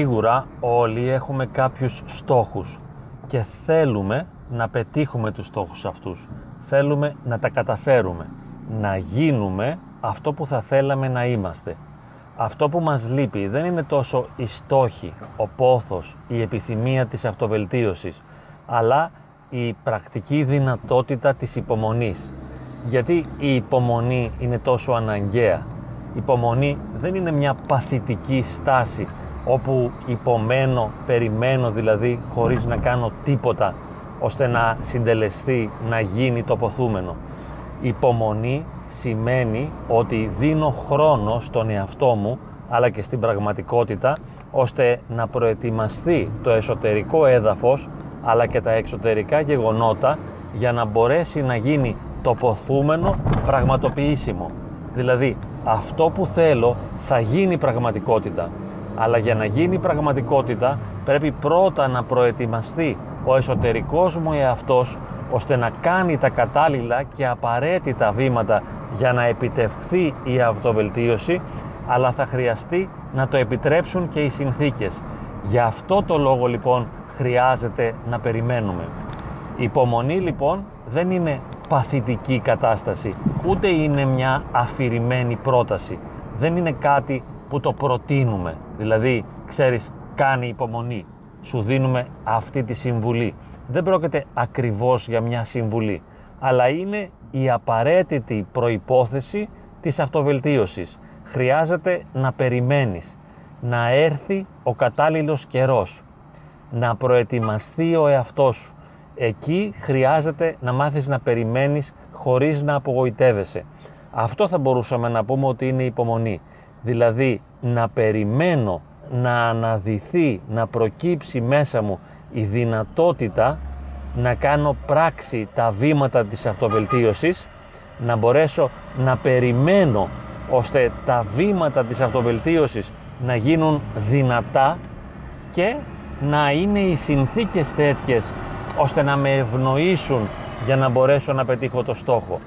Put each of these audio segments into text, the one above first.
Σίγουρα όλοι έχουμε κάποιους στόχους και θέλουμε να πετύχουμε τους στόχους αυτούς. Θέλουμε να τα καταφέρουμε, να γίνουμε αυτό που θα θέλαμε να είμαστε. Αυτό που μας λείπει δεν είναι τόσο η στόχη, ο πόθος, η επιθυμία της αυτοβελτίωσης, αλλά η πρακτική δυνατότητα της υπομονής. Γιατί η υπομονή είναι τόσο αναγκαία. Η υπομονή δεν είναι μια παθητική στάση όπου υπομένω, περιμένω δηλαδή χωρίς να κάνω τίποτα ώστε να συντελεστεί, να γίνει το ποθούμενο. Υπομονή σημαίνει ότι δίνω χρόνο στον εαυτό μου αλλά και στην πραγματικότητα ώστε να προετοιμαστεί το εσωτερικό έδαφος αλλά και τα εξωτερικά γεγονότα για να μπορέσει να γίνει το ποθούμενο πραγματοποιήσιμο. Δηλαδή αυτό που θέλω θα γίνει πραγματικότητα αλλά για να γίνει πραγματικότητα πρέπει πρώτα να προετοιμαστεί ο εσωτερικός μου εαυτός ώστε να κάνει τα κατάλληλα και απαραίτητα βήματα για να επιτευχθεί η αυτοβελτίωση αλλά θα χρειαστεί να το επιτρέψουν και οι συνθήκες. Γι' αυτό το λόγο λοιπόν χρειάζεται να περιμένουμε. Η υπομονή λοιπόν δεν είναι παθητική κατάσταση, ούτε είναι μια αφηρημένη πρόταση. Δεν είναι κάτι που το προτείνουμε. Δηλαδή, ξέρεις, κάνει υπομονή. Σου δίνουμε αυτή τη συμβουλή. Δεν πρόκειται ακριβώς για μια συμβουλή, αλλά είναι η απαραίτητη προϋπόθεση της αυτοβελτίωσης. Χρειάζεται να περιμένεις, να έρθει ο κατάλληλος καιρός, να προετοιμαστεί ο εαυτός σου. Εκεί χρειάζεται να μάθεις να περιμένεις χωρίς να απογοητεύεσαι. Αυτό θα μπορούσαμε να πούμε ότι είναι υπομονή. Δηλαδή να περιμένω να αναδυθεί, να προκύψει μέσα μου η δυνατότητα να κάνω πράξη τα βήματα της αυτοβελτίωσης, να μπορέσω να περιμένω ώστε τα βήματα της αυτοβελτίωσης να γίνουν δυνατά και να είναι οι συνθήκες τέτοιες ώστε να με ευνοήσουν για να μπορέσω να πετύχω το στόχο.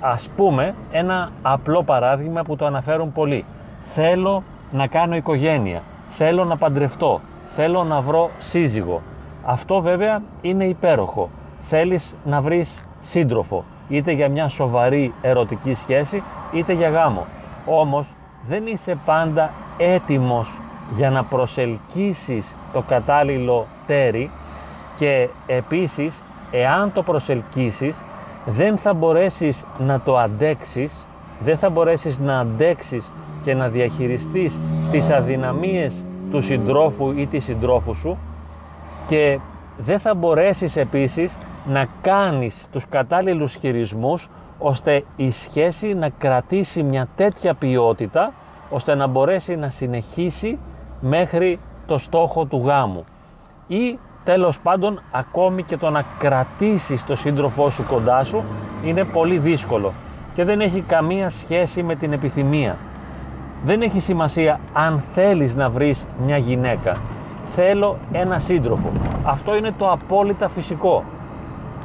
Ας πούμε ένα απλό παράδειγμα που το αναφέρουν πολλοί. Θέλω να κάνω οικογένεια, θέλω να παντρευτώ, θέλω να βρω σύζυγο. Αυτό βέβαια είναι υπέροχο. Θέλεις να βρεις σύντροφο, είτε για μια σοβαρή ερωτική σχέση, είτε για γάμο. Όμως δεν είσαι πάντα έτοιμος για να προσελκύσεις το κατάλληλο τέρι και επίσης εάν το προσελκύσεις δεν θα μπορέσεις να το αντέξεις, δεν θα μπορέσεις να αντέξεις και να διαχειριστείς τις αδυναμίες του συντρόφου ή της συντρόφου σου και δεν θα μπορέσεις επίσης να κάνεις τους κατάλληλους χειρισμούς ώστε η σχέση να κρατήσει μια τέτοια ποιότητα ώστε να μπορέσει να συνεχίσει μέχρι το στόχο του γάμου. Ή τέλος πάντων ακόμη και το να κρατήσεις το σύντροφό σου κοντά σου είναι πολύ δύσκολο και δεν έχει καμία σχέση με την επιθυμία. Δεν έχει σημασία αν θέλεις να βρεις μια γυναίκα. Θέλω ένα σύντροφο. Αυτό είναι το απόλυτα φυσικό.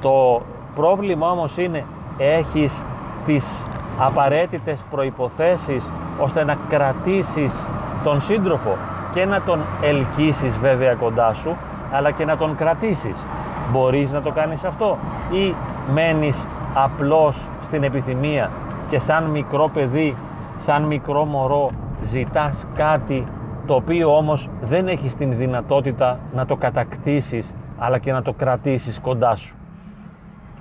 Το πρόβλημα όμως είναι έχεις τις απαραίτητες προϋποθέσεις ώστε να κρατήσεις τον σύντροφο και να τον ελκύσεις βέβαια κοντά σου αλλά και να τον κρατήσεις. Μπορείς να το κάνεις αυτό ή μένεις απλώς στην επιθυμία και σαν μικρό παιδί σαν μικρό μωρό ζητάς κάτι το οποίο όμως δεν έχεις την δυνατότητα να το κατακτήσεις αλλά και να το κρατήσεις κοντά σου.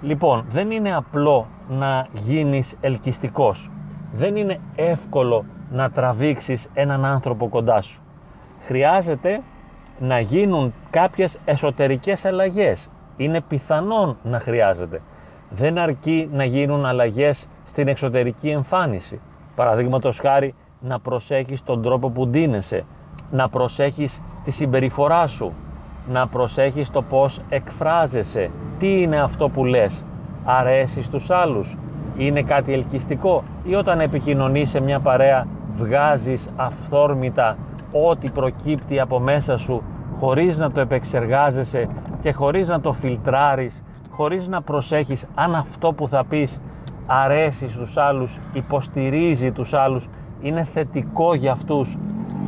Λοιπόν, δεν είναι απλό να γίνεις ελκυστικός. Δεν είναι εύκολο να τραβήξεις έναν άνθρωπο κοντά σου. Χρειάζεται να γίνουν κάποιες εσωτερικές αλλαγές. Είναι πιθανόν να χρειάζεται. Δεν αρκεί να γίνουν αλλαγές στην εξωτερική εμφάνιση. Παραδείγματος χάρη να προσέχεις τον τρόπο που ντύνεσαι, να προσέχεις τη συμπεριφορά σου, να προσέχεις το πώς εκφράζεσαι, τι είναι αυτό που λες, αρέσεις στους άλλους, είναι κάτι ελκυστικό ή όταν επικοινωνείς σε μια παρέα βγάζεις αυθόρμητα ό,τι προκύπτει από μέσα σου χωρίς να το επεξεργάζεσαι και χωρίς να το φιλτράρεις, χωρίς να προσέχεις αν αυτό που θα πεις αρέσει στους άλλους, υποστηρίζει τους άλλους, είναι θετικό για αυτούς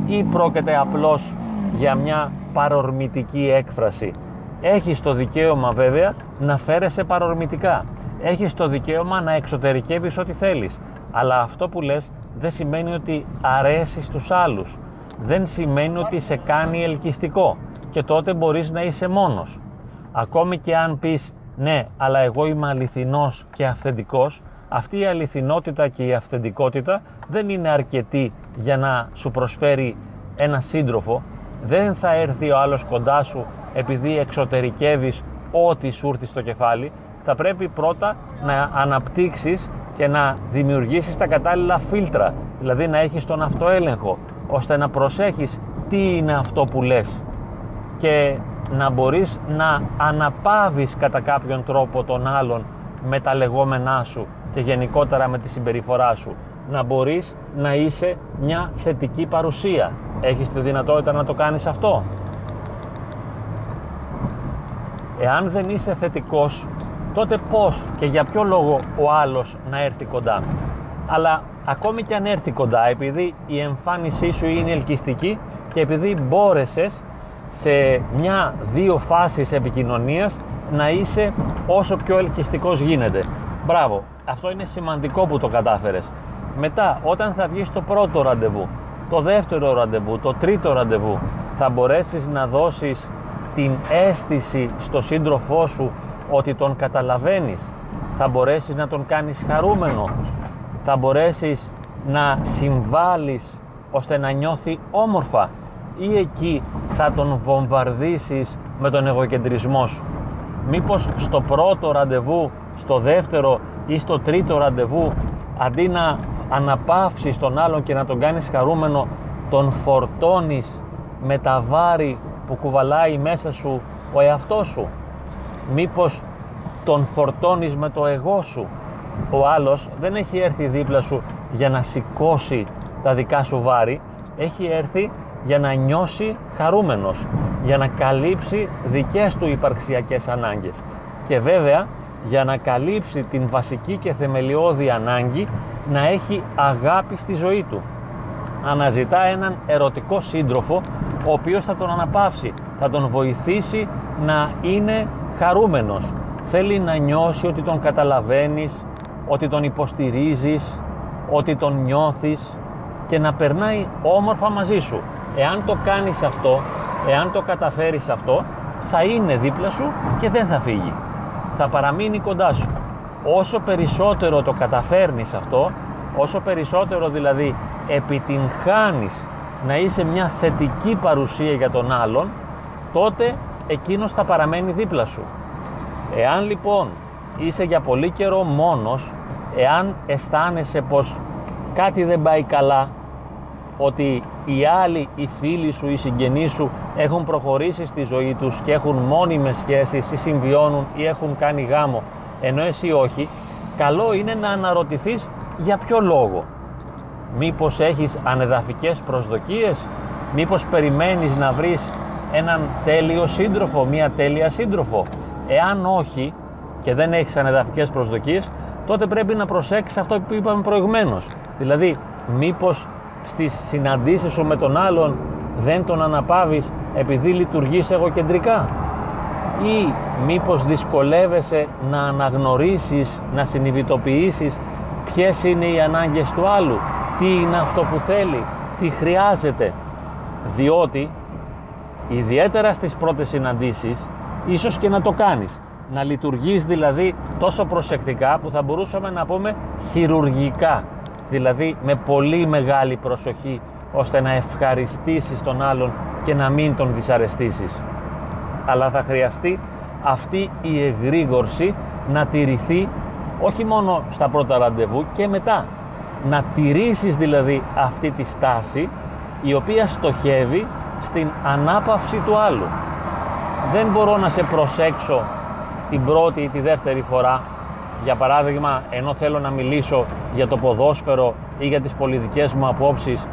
ή πρόκειται απλώς για μια παρορμητική έκφραση. Έχεις το δικαίωμα βέβαια να φέρεσαι παρορμητικά. Έχεις το δικαίωμα να εξωτερικεύεις ό,τι θέλεις. Αλλά αυτό που λες δεν σημαίνει ότι αρέσει στους άλλους. Δεν σημαίνει ότι σε κάνει ελκυστικό. Και τότε μπορείς να είσαι μόνος. Ακόμη και αν πεις ναι, αλλά εγώ είμαι αληθινός και αυθεντικός, αυτή η αληθινότητα και η αυθεντικότητα δεν είναι αρκετή για να σου προσφέρει ένα σύντροφο. Δεν θα έρθει ο άλλος κοντά σου επειδή εξωτερικεύεις ό,τι σου έρθει στο κεφάλι. Θα πρέπει πρώτα να αναπτύξεις και να δημιουργήσεις τα κατάλληλα φίλτρα, δηλαδή να έχεις τον αυτοέλεγχο, ώστε να προσέχεις τι είναι αυτό που λες και να μπορείς να αναπάβεις κατά κάποιον τρόπο τον άλλον με τα λεγόμενά σου και γενικότερα με τη συμπεριφορά σου. Να μπορείς να είσαι μια θετική παρουσία. Έχεις τη δυνατότητα να το κάνεις αυτό; Εάν δεν είσαι θετικός, τότε πώς και για ποιο λόγο ο άλλος να έρθει κοντά; Αλλά ακόμη και αν έρθει κοντά, επειδή η εμφάνισή σου είναι ελκυστική και επειδή μπόρεσες σε μια-δύο φάσεις επικοινωνίας να είσαι όσο πιο ελκυστικός γίνεται. Μπράβο, αυτό είναι σημαντικό που το κατάφερες. Μετά, όταν θα βγεις το πρώτο ραντεβού, το δεύτερο ραντεβού, το τρίτο ραντεβού, θα μπορέσεις να δώσεις την αίσθηση στο σύντροφό σου ότι τον καταλαβαίνεις. Θα μπορέσεις να τον κάνεις χαρούμενο. Θα μπορέσεις να συμβάλλεις ώστε να νιώθει όμορφα ή εκεί θα τον βομβαρδίσεις με τον εγωκεντρισμό σου; Μήπως στο πρώτο ραντεβού, στο δεύτερο ή στο τρίτο ραντεβού αντί να αναπαύσεις τον άλλον και να τον κάνεις χαρούμενο τον φορτώνεις με τα βάρη που κουβαλάει μέσα σου ο εαυτός σου; Μήπως τον φορτώνεις με το εγώ σου; Ο άλλος δεν έχει έρθει δίπλα σου για να σηκώσει τα δικά σου βάρη, έχει έρθει για να νιώσει χαρούμενος, για να καλύψει δικές του υπαρξιακές ανάγκες και βέβαια για να καλύψει την βασική και θεμελιώδη ανάγκη να έχει αγάπη στη ζωή του. Αναζητά έναν ερωτικό σύντροφο ο οποίος θα τον αναπαύσει, θα τον βοηθήσει να είναι χαρούμενος. Θέλει να νιώσει ότι τον καταλαβαίνεις, ότι τον υποστηρίζεις, ότι τον νιώθεις και να περνάει όμορφα μαζί σου. Εάν το κάνεις αυτό, εάν το καταφέρεις αυτό, θα είναι δίπλα σου και δεν θα φύγει. Θα παραμείνει κοντά σου. Όσο περισσότερο το καταφέρνεις αυτό, όσο περισσότερο δηλαδή επιτυγχάνεις να είσαι μια θετική παρουσία για τον άλλον, τότε εκείνος θα παραμένει δίπλα σου. Εάν λοιπόν είσαι για πολύ καιρό μόνος, εάν αισθάνεσαι πως κάτι δεν πάει καλά, ότι οι άλλοι, οι φίλοι σου, οι συγγενείς σου έχουν προχωρήσει στη ζωή τους και έχουν μόνιμες σχέσεις ή συμβιώνουν ή έχουν κάνει γάμο ενώ εσύ όχι, καλό είναι να αναρωτηθείς για ποιο λόγο. Μήπως έχεις ανεδαφικές προσδοκίες, μήπως περιμένεις να βρεις έναν τέλειο σύντροφο, μία τέλεια σύντροφο; Εάν όχι και δεν έχεις ανεδαφικές προσδοκίες, τότε πρέπει να προσέξεις αυτό που είπαμε προηγουμένως. Δηλαδή, μήπως στις συναντήσεις σου με τον άλλον δεν τον αναπάβεις επειδή λειτουργείς εγωκεντρικά; Ή μήπως δυσκολεύεσαι να αναγνωρίσεις, να συνειδητοποιήσεις ποιες είναι οι ανάγκες του άλλου, τι είναι αυτό που θέλει, τι χρειάζεται; Διότι ιδιαίτερα στις πρώτες συναντήσεις ίσως και να το κάνεις. Να λειτουργείς δηλαδή τόσο προσεκτικά που θα μπορούσαμε να πούμε χειρουργικά δηλαδή με πολύ μεγάλη προσοχή ώστε να ευχαριστήσεις τον άλλον και να μην τον δυσαρεστήσεις. Αλλά θα χρειαστεί αυτή η εγρήγορση να τηρηθεί όχι μόνο στα πρώτα ραντεβού και μετά. Να τηρήσεις δηλαδή αυτή τη στάση η οποία στοχεύει στην ανάπαυση του άλλου. Δεν μπορώ να σε προσέξω την πρώτη ή τη δεύτερη φορά για παράδειγμα, ενώ θέλω να μιλήσω για το ποδόσφαιρο ή για τις πολιτικές μου απόψεις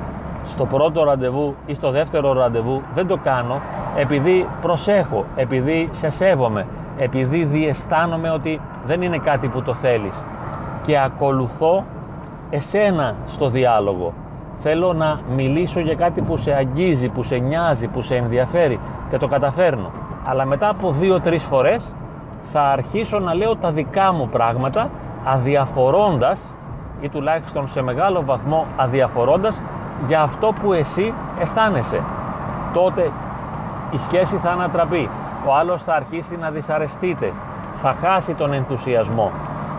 στο πρώτο ραντεβού ή στο δεύτερο ραντεβού δεν το κάνω επειδή προσέχω, επειδή σε σέβομαι, επειδή διαισθάνομαι ότι δεν είναι κάτι που το θέλεις και ακολουθώ εσένα στο διάλογο. θέλω να μιλήσω για κάτι που σε αγγίζει, που σε νοιάζει, που σε ενδιαφέρει και το καταφέρνω. Αλλά μετά από δύο-τρεις φορές θα αρχίσω να λέω τα δικά μου πράγματα αδιαφορώντας ή τουλάχιστον σε μεγάλο βαθμό αδιαφορώντας για αυτό που εσύ αισθάνεσαι. Τότε η σχέση θα ανατραπεί. Ο άλλος θα αρχίσει να δυσαρεστείτε. Θα χάσει τον ενθουσιασμό.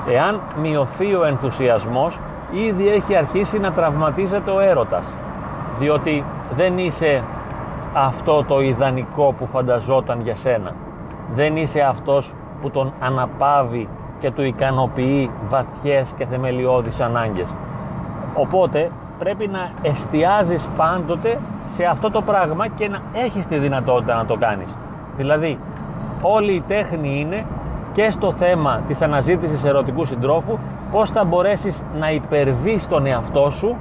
Εάν μειωθεί ο ενθουσιασμός, ήδη έχει αρχίσει να τραυματίζεται ο έρωτας. Διότι δεν είσαι αυτό το ιδανικό που φανταζόταν για σένα. Δεν είσαι αυτός που τον αναπαύει και του ικανοποιεί βαθιές και θεμελιώδεις ανάγκες. Οπότε πρέπει να εστιάζεις πάντοτε σε αυτό το πράγμα και να έχεις τη δυνατότητα να το κάνεις. Δηλαδή, όλη η τέχνη είναι και στο θέμα της αναζήτησης ερωτικού συντρόφου πώς θα μπορέσεις να υπερβείς τον εαυτό σου,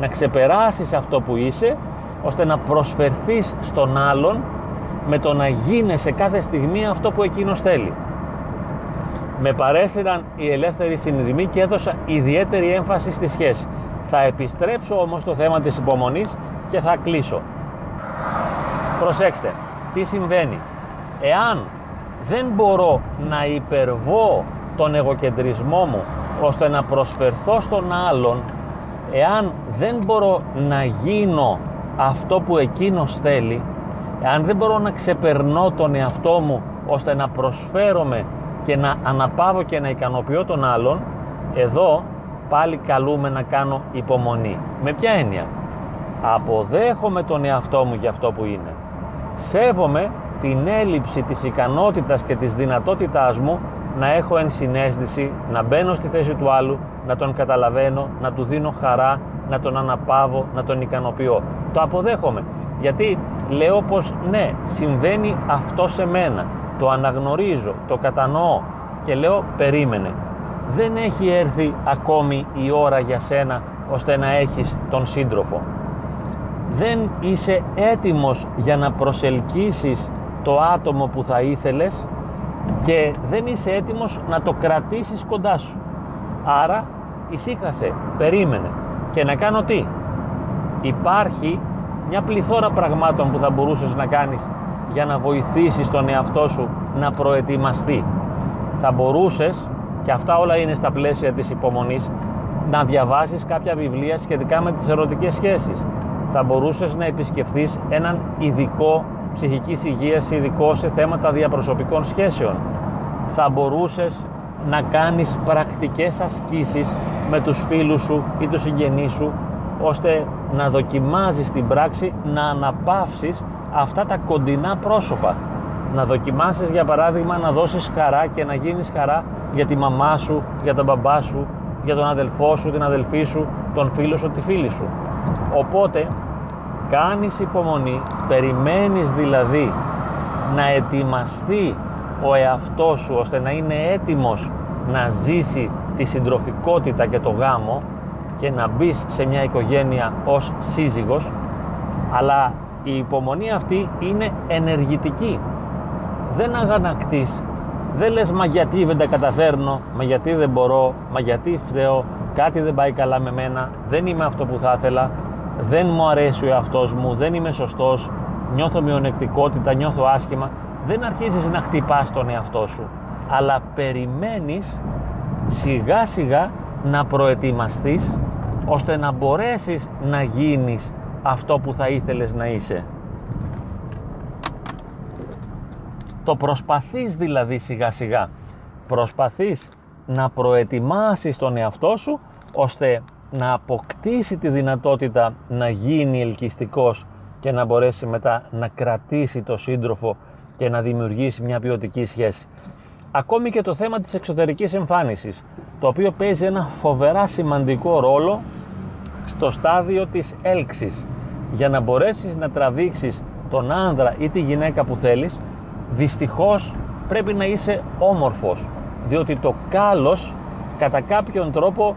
να ξεπεράσεις αυτό που είσαι, ώστε να προσφερθείς στον άλλον με το να γίνεσαι κάθε στιγμή αυτό που εκείνος θέλει. Με παρέσυραν οι ελεύθεροι συνειδημοί και έδωσα ιδιαίτερη έμφαση στη σχέση. Θα επιστρέψω όμως στο θέμα της υπομονής και θα κλείσω. Προσέξτε, τι συμβαίνει. Εάν δεν μπορώ να υπερβώ τον εγωκεντρισμό μου ώστε να προσφερθώ στον άλλον εάν δεν μπορώ να γίνω αυτό που εκείνος θέλει εάν δεν μπορώ να ξεπερνώ τον εαυτό μου ώστε να προσφέρομαι και να αναπαύω και να ικανοποιώ τον άλλον εδώ πάλι καλούμε να κάνω υπομονή με ποια έννοια; Αποδέχομαι τον εαυτό μου για αυτό που είναι σέβομαι την έλλειψη της ικανότητας και της δυνατότητάς μου να έχω ενσυναίσθηση, να μπαίνω στη θέση του άλλου, να τον καταλαβαίνω, να του δίνω χαρά, να τον αναπαύω, να τον ικανοποιώ. Το αποδέχομαι. Γιατί λέω πως ναι, συμβαίνει αυτό σε μένα. Το αναγνωρίζω, το κατανοώ και λέω περίμενε. Δεν έχει έρθει ακόμη η ώρα για σένα ώστε να έχεις τον σύντροφο. Δεν είσαι έτοιμος για να προσελκύσεις το άτομο που θα ήθελες και δεν είσαι έτοιμος να το κρατήσεις κοντά σου. Άρα ησύχασε, περίμενε και να κάνω τι; Υπάρχει μια πληθώρα πραγμάτων που θα μπορούσες να κάνεις για να βοηθήσεις τον εαυτό σου να προετοιμαστεί. Θα μπορούσες, και αυτά όλα είναι στα πλαίσια της υπομονής, να διαβάσεις κάποια βιβλία σχετικά με τις ερωτικές σχέσεις. Θα μπορούσες να επισκεφθείς έναν ειδικό ψυχικής υγείας, ειδικό σε θέματα διαπροσωπικών σχέσεων. Θα μπορούσες να κάνεις πρακτικές ασκήσεις με τους φίλους σου ή τους συγγενείς σου ώστε να δοκιμάζεις την πράξη να αναπαύσεις αυτά τα κοντινά πρόσωπα να δοκιμάσεις για παράδειγμα να δώσεις χαρά και να γίνεις χαρά για τη μαμά σου, για τον μπαμπά σου, για τον αδελφό σου, την αδελφή σου, τον φίλο σου, τη φίλη σου. Οπότε κάνεις υπομονή, περιμένεις δηλαδή να ετοιμαστεί ο εαυτός σου ώστε να είναι έτοιμος να ζήσει τη συντροφικότητα και το γάμο και να μπεις σε μια οικογένεια ως σύζυγος αλλά η υπομονή αυτή είναι ενεργητική. Δεν αγανακτείς. Δεν λες μα γιατί δεν τα καταφέρνω; Μα γιατί δεν μπορώ; Μα γιατί φταίω; Κάτι δεν πάει καλά με μένα; Δεν είμαι αυτό που θα ήθελα; Δεν μου αρέσει ο εαυτός μου; Δεν είμαι σωστός; Νιώθω μειονεκτικότητα, νιώθω άσχημα; Δεν αρχίζεις να χτυπάς τον εαυτό σου. Αλλά περιμένεις σιγά σιγά να προετοιμαστείς ώστε να μπορέσεις να γίνεις αυτό που θα ήθελες να είσαι. Το προσπαθείς δηλαδή σιγά σιγά. Προσπαθείς να προετοιμάσεις τον εαυτό σου ώστε να αποκτήσει τη δυνατότητα να γίνει ελκυστικός και να μπορέσει μετά να κρατήσει το σύντροφο και να δημιουργήσει μια ποιοτική σχέση. Ακόμη και το θέμα της εξωτερικής εμφάνισης, το οποίο παίζει ένα φοβερά σημαντικό ρόλο στο στάδιο της έλξης. Για να μπορέσεις να τραβήξεις τον άνδρα ή τη γυναίκα που θέλεις, δυστυχώς πρέπει να είσαι όμορφος, διότι το κάλος κατά κάποιον τρόπο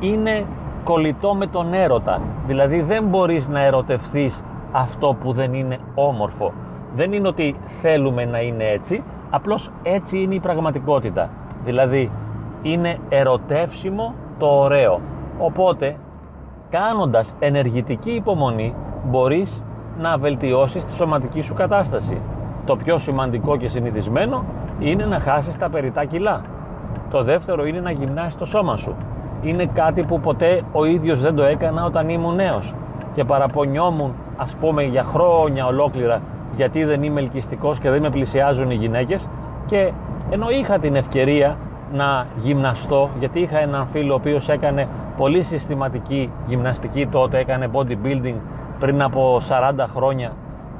είναι κολλητό με τον έρωτα. Δηλαδή δεν μπορείς να ερωτευθείς αυτό που δεν είναι όμορφο. Δεν είναι ότι θέλουμε να είναι έτσι, απλώς έτσι είναι η πραγματικότητα. Δηλαδή είναι ερωτεύσιμο το ωραίο. Οπότε κάνοντας ενεργητική υπομονή μπορείς να βελτιώσεις τη σωματική σου κατάσταση. Το πιο σημαντικό και συνηθισμένο είναι να χάσεις τα περιτά κιλά. Το δεύτερο είναι να γυμνάσεις το σώμα σου. Είναι κάτι που ποτέ ο ίδιος δεν το έκανα όταν ήμουν νέος και παραπονιόμουν ας πούμε για χρόνια ολόκληρα γιατί δεν είμαι ελκυστικός και δεν με πλησιάζουν οι γυναίκες και ενώ είχα την ευκαιρία να γυμναστώ γιατί είχα έναν φίλο ο οποίος έκανε πολύ συστηματική γυμναστική τότε έκανε bodybuilding πριν από 40 χρόνια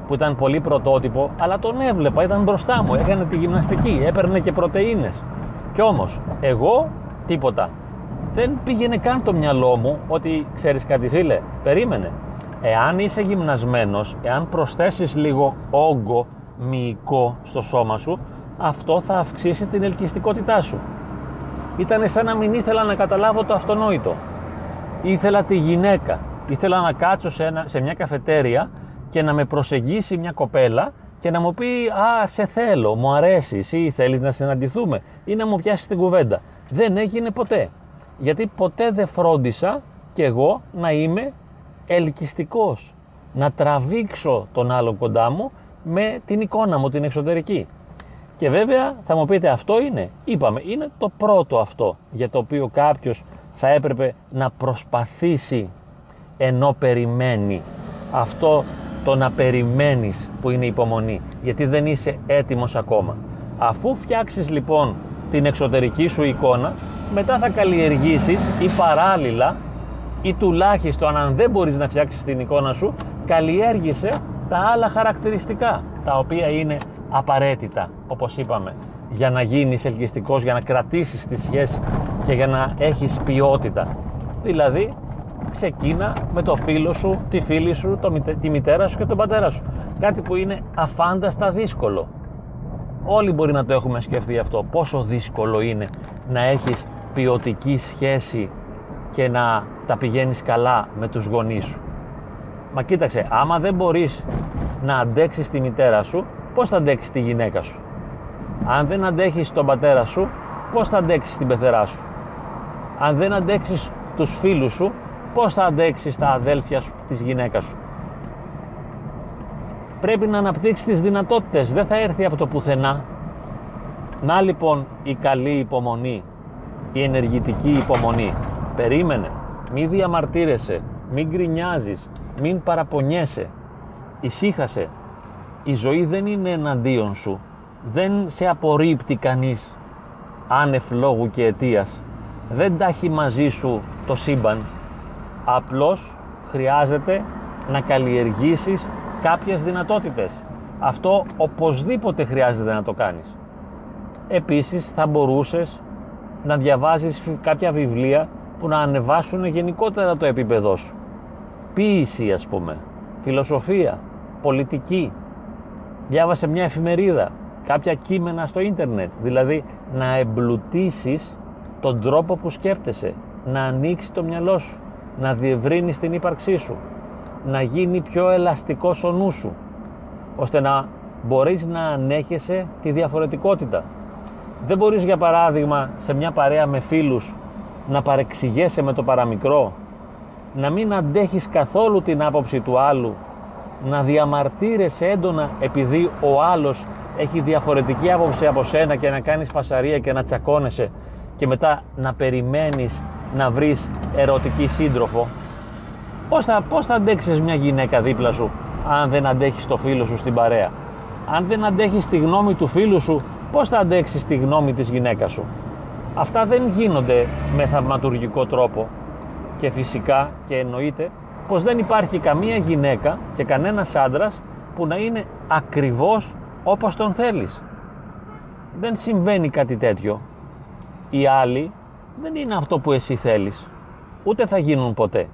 που ήταν πολύ πρωτότυπο αλλά τον έβλεπα, ήταν μπροστά μου έκανε τη γυμναστική, έπαιρνε και πρωτεΐνες. Κι όμως εγώ τίποτα. Δεν πήγαινε καν το μυαλό μου ότι ξέρεις κάτι φίλε, περίμενε. Εάν είσαι γυμνασμένος, εάν προσθέσεις λίγο όγκο μυϊκό στο σώμα σου αυτό θα αυξήσει την ελκυστικότητά σου. Ήταν σαν να μην ήθελα να καταλάβω το αυτονόητο. Ήθελα τη γυναίκα ήθελα να κάτσω σε, ένα, σε μια καφετέρια και να με προσεγγίσει μια κοπέλα και να μου πει «Α, σε θέλω, μου αρέσει ή θέλεις να συναντηθούμε» ή να μου πιάσει την κουβέντα. Δεν έγινε ποτέ. Γιατί ποτέ δεν φρόντισα κι εγώ να είμαι ελκυστικός. Να τραβήξω τον άλλο κοντά μου με την εικόνα μου, την εξωτερική. Και βέβαια θα μου πείτε αυτό είναι. Είπαμε, είναι το πρώτο αυτό για το οποίο κάποιος θα έπρεπε να προσπαθήσει ενώ περιμένει. Αυτό το να περιμένεις που είναι υπομονή, γιατί δεν είσαι έτοιμος ακόμα. Αφού φτιάξεις λοιπόν την εξωτερική σου εικόνα, μετά θα καλλιεργήσεις ή παράλληλα ή τουλάχιστον αν δεν μπορείς να φτιάξεις την εικόνα σου, καλλιέργησε τα άλλα χαρακτηριστικά, τα οποία είναι απαραίτητα, όπως είπαμε, για να γίνεις ελκυστικός, για να κρατήσεις τη σχέση και για να έχεις ποιότητα. Δηλαδή, ξεκίνα με το φίλο σου, τη φίλη σου, το, τη μητέρα σου και τον πατέρα σου. Κάτι που είναι αφάνταστα δύσκολο. Όλοι μπορεί να το έχουμε σκεφτεί αυτό. Πόσο δύσκολο είναι να έχεις ποιοτική σχέση και να τα πηγαίνεις καλά με τους γονείς σου. Μα κοίταξε, άμα δεν μπορείς να αντέξεις τη μητέρα σου, πώς θα αντέξεις τη γυναίκα σου; Αν δεν αντέχεις τον πατέρα σου, πώς θα αντέξεις την πεθερά σου; Αν δεν αντέξεις τους φίλους σου, πώς θα αντέξεις τα αδέλφια σου, της γυναίκας σου; Πρέπει να αναπτύξεις τις δυνατότητες, δεν θα έρθει από το πουθενά. Να λοιπόν η καλή υπομονή, η ενεργητική υπομονή. Περίμενε, μη διαμαρτύρεσαι, μην γκρινιάζεις, μην παραπονιέσαι. Ησύχασε. Η ζωή δεν είναι εναντίον σου. Δεν σε απορρίπτει κανείς άνευ λόγου και αιτίας. Δεν τα έχει μαζί σου το σύμπαν απλώς χρειάζεται να καλλιεργήσεις κάποιες δυνατότητες. Αυτό οπωσδήποτε χρειάζεται να το κάνεις. Επίσης θα μπορούσες να διαβάζεις κάποια βιβλία που να ανεβάσουν γενικότερα το επίπεδό σου. Ποίηση ας πούμε, φιλοσοφία, πολιτική. Διάβασε μια εφημερίδα, κάποια κείμενα στο ίντερνετ. Δηλαδή να εμπλουτίσεις τον τρόπο που σκέφτεσαι, να ανοίξεις το μυαλό σου να διευρύνεις την ύπαρξή σου, να γίνει πιο ελαστικός ο νους σου, ώστε να μπορείς να ανέχεσαι τη διαφορετικότητα. Δεν μπορείς για παράδειγμα σε μια παρέα με φίλους να παρεξηγέσαι με το παραμικρό, να μην αντέχεις καθόλου την άποψη του άλλου, να διαμαρτύρεσαι έντονα επειδή ο άλλος έχει διαφορετική άποψη από σένα και να κάνεις φασαρία και να τσακώνεσαι και μετά να περιμένεις να βρεις ερωτική σύντροφο. Πώς θα, πώς θα αντέξεις μια γυναίκα δίπλα σου αν δεν αντέχεις το φίλο σου στην παρέα; Αν δεν αντέχεις τη γνώμη του φίλου σου πώς θα αντέξεις τη γνώμη της γυναίκας σου; Αυτά δεν γίνονται με θαυματουργικό τρόπο. Και φυσικά και εννοείται πως δεν υπάρχει καμία γυναίκα και κανένας άντρας που να είναι ακριβώς όπως τον θέλεις. Δεν συμβαίνει κάτι τέτοιο. Οι άλλοι δεν είναι αυτό που εσύ θέλεις. Ούτε θα γίνουν ποτέ.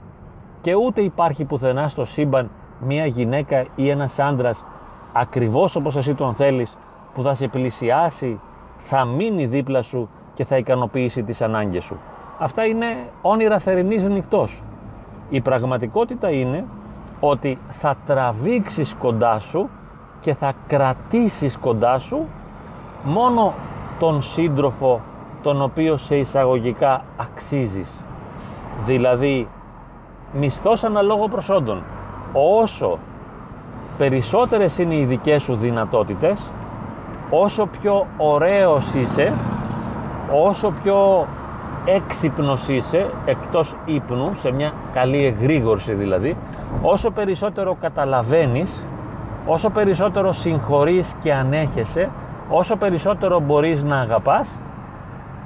Και ούτε υπάρχει πουθενά στο σύμπαν μια γυναίκα ή ένας άντρας ακριβώς όπως εσύ τον θέλεις που θα σε πλησιάσει, θα μείνει δίπλα σου και θα ικανοποιήσει τις ανάγκες σου. Αυτά είναι όνειρα θερινής νυχτός. Η πραγματικότητα είναι ότι θα τραβήξεις κοντά σου και θα κρατήσεις κοντά σου μόνο τον σύντροφο τον οποίο σε εισαγωγικά αξίζεις. Δηλαδή μισθός αναλόγω προσόντων. Όσο περισσότερες είναι οι δικές σου δυνατότητες, όσο πιο ωραίος είσαι, όσο πιο έξυπνος είσαι, εκτός ύπνου, σε μια καλή εγρήγορση δηλαδή, όσο περισσότερο καταλαβαίνεις, όσο περισσότερο συγχωρείς και ανέχεσαι, όσο περισσότερο μπορείς να αγαπάς,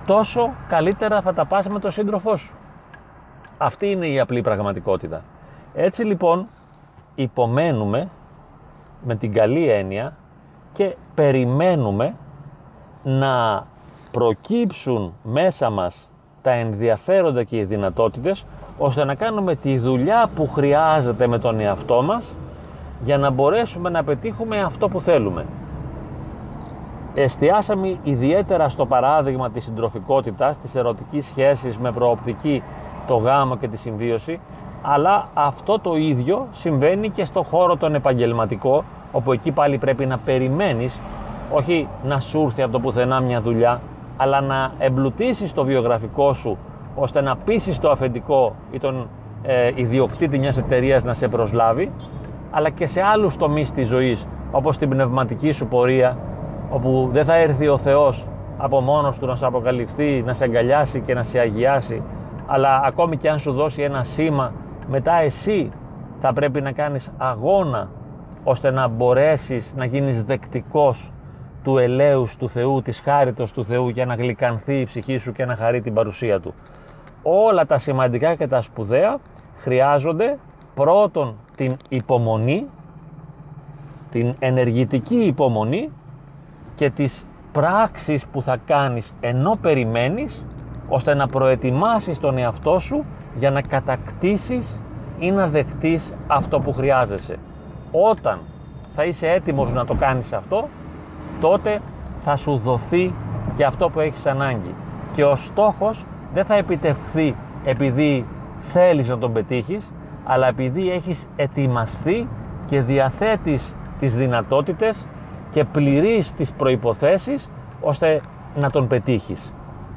τόσο καλύτερα θα τα πας με τον σύντροφό σου. Αυτή είναι η απλή πραγματικότητα. Έτσι λοιπόν υπομένουμε με την καλή έννοια και περιμένουμε να προκύψουν μέσα μας τα ενδιαφέροντα και οι δυνατότητες ώστε να κάνουμε τη δουλειά που χρειάζεται με τον εαυτό μας για να μπορέσουμε να πετύχουμε αυτό που θέλουμε. Εστιάσαμε ιδιαίτερα στο παράδειγμα της συντροφικότητας, της ερωτικής σχέσης με προοπτική το γάμο και τη συμβίωση, αλλά αυτό το ίδιο συμβαίνει και στο χώρο τον επαγγελματικό, όπου εκεί πάλι πρέπει να περιμένεις, όχι να σου έρθει από το πουθενά μια δουλειά, αλλά να εμπλουτίσεις το βιογραφικό σου, ώστε να πείσεις το αφεντικό ή τον ε, ιδιοκτήτη μιας εταιρείας να σε προσλάβει, αλλά και σε άλλους τομείς της ζωής, όπως την πνευματική σου πορεία, όπου δεν θα έρθει ο Θεός από μόνος του να σε αποκαλυφθεί, να σε αγκαλιάσει και να σε αγιάσει, αλλά ακόμη και αν σου δώσει ένα σήμα, μετά εσύ θα πρέπει να κάνεις αγώνα ώστε να μπορέσεις να γίνεις δεκτικός του ελέους του Θεού, της χάριτος του Θεού για να γλυκανθεί η ψυχή σου και να χαρεί την παρουσία Του. Όλα τα σημαντικά και τα σπουδαία χρειάζονται πρώτον την υπομονή, την ενεργητική υπομονή και τις πράξεις που θα κάνεις ενώ περιμένεις ώστε να προετοιμάσεις τον εαυτό σου για να κατακτήσεις ή να δεχτείς αυτό που χρειάζεσαι. Όταν θα είσαι έτοιμος να το κάνεις αυτό, τότε θα σου δοθεί και αυτό που έχεις ανάγκη. Και ο στόχος δεν θα επιτευχθεί επειδή θέλεις να τον πετύχεις, αλλά επειδή έχεις ετοιμαστεί και διαθέτεις τις δυνατότητες και πληρείς τις προϋποθέσεις ώστε να τον πετύχεις.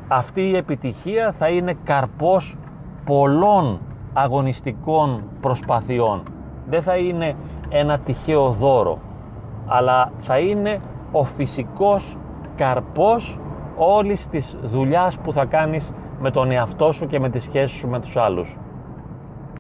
Αυτή η επιτυχία θα είναι καρπός πολλών αγωνιστικών προσπαθειών. Δεν θα είναι ένα τυχαίο δώρο, αλλά θα είναι ο φυσικός καρπός όλης της δουλειάς που θα κάνεις με τον εαυτό σου και με τις σχέσεις σου με τους άλλους.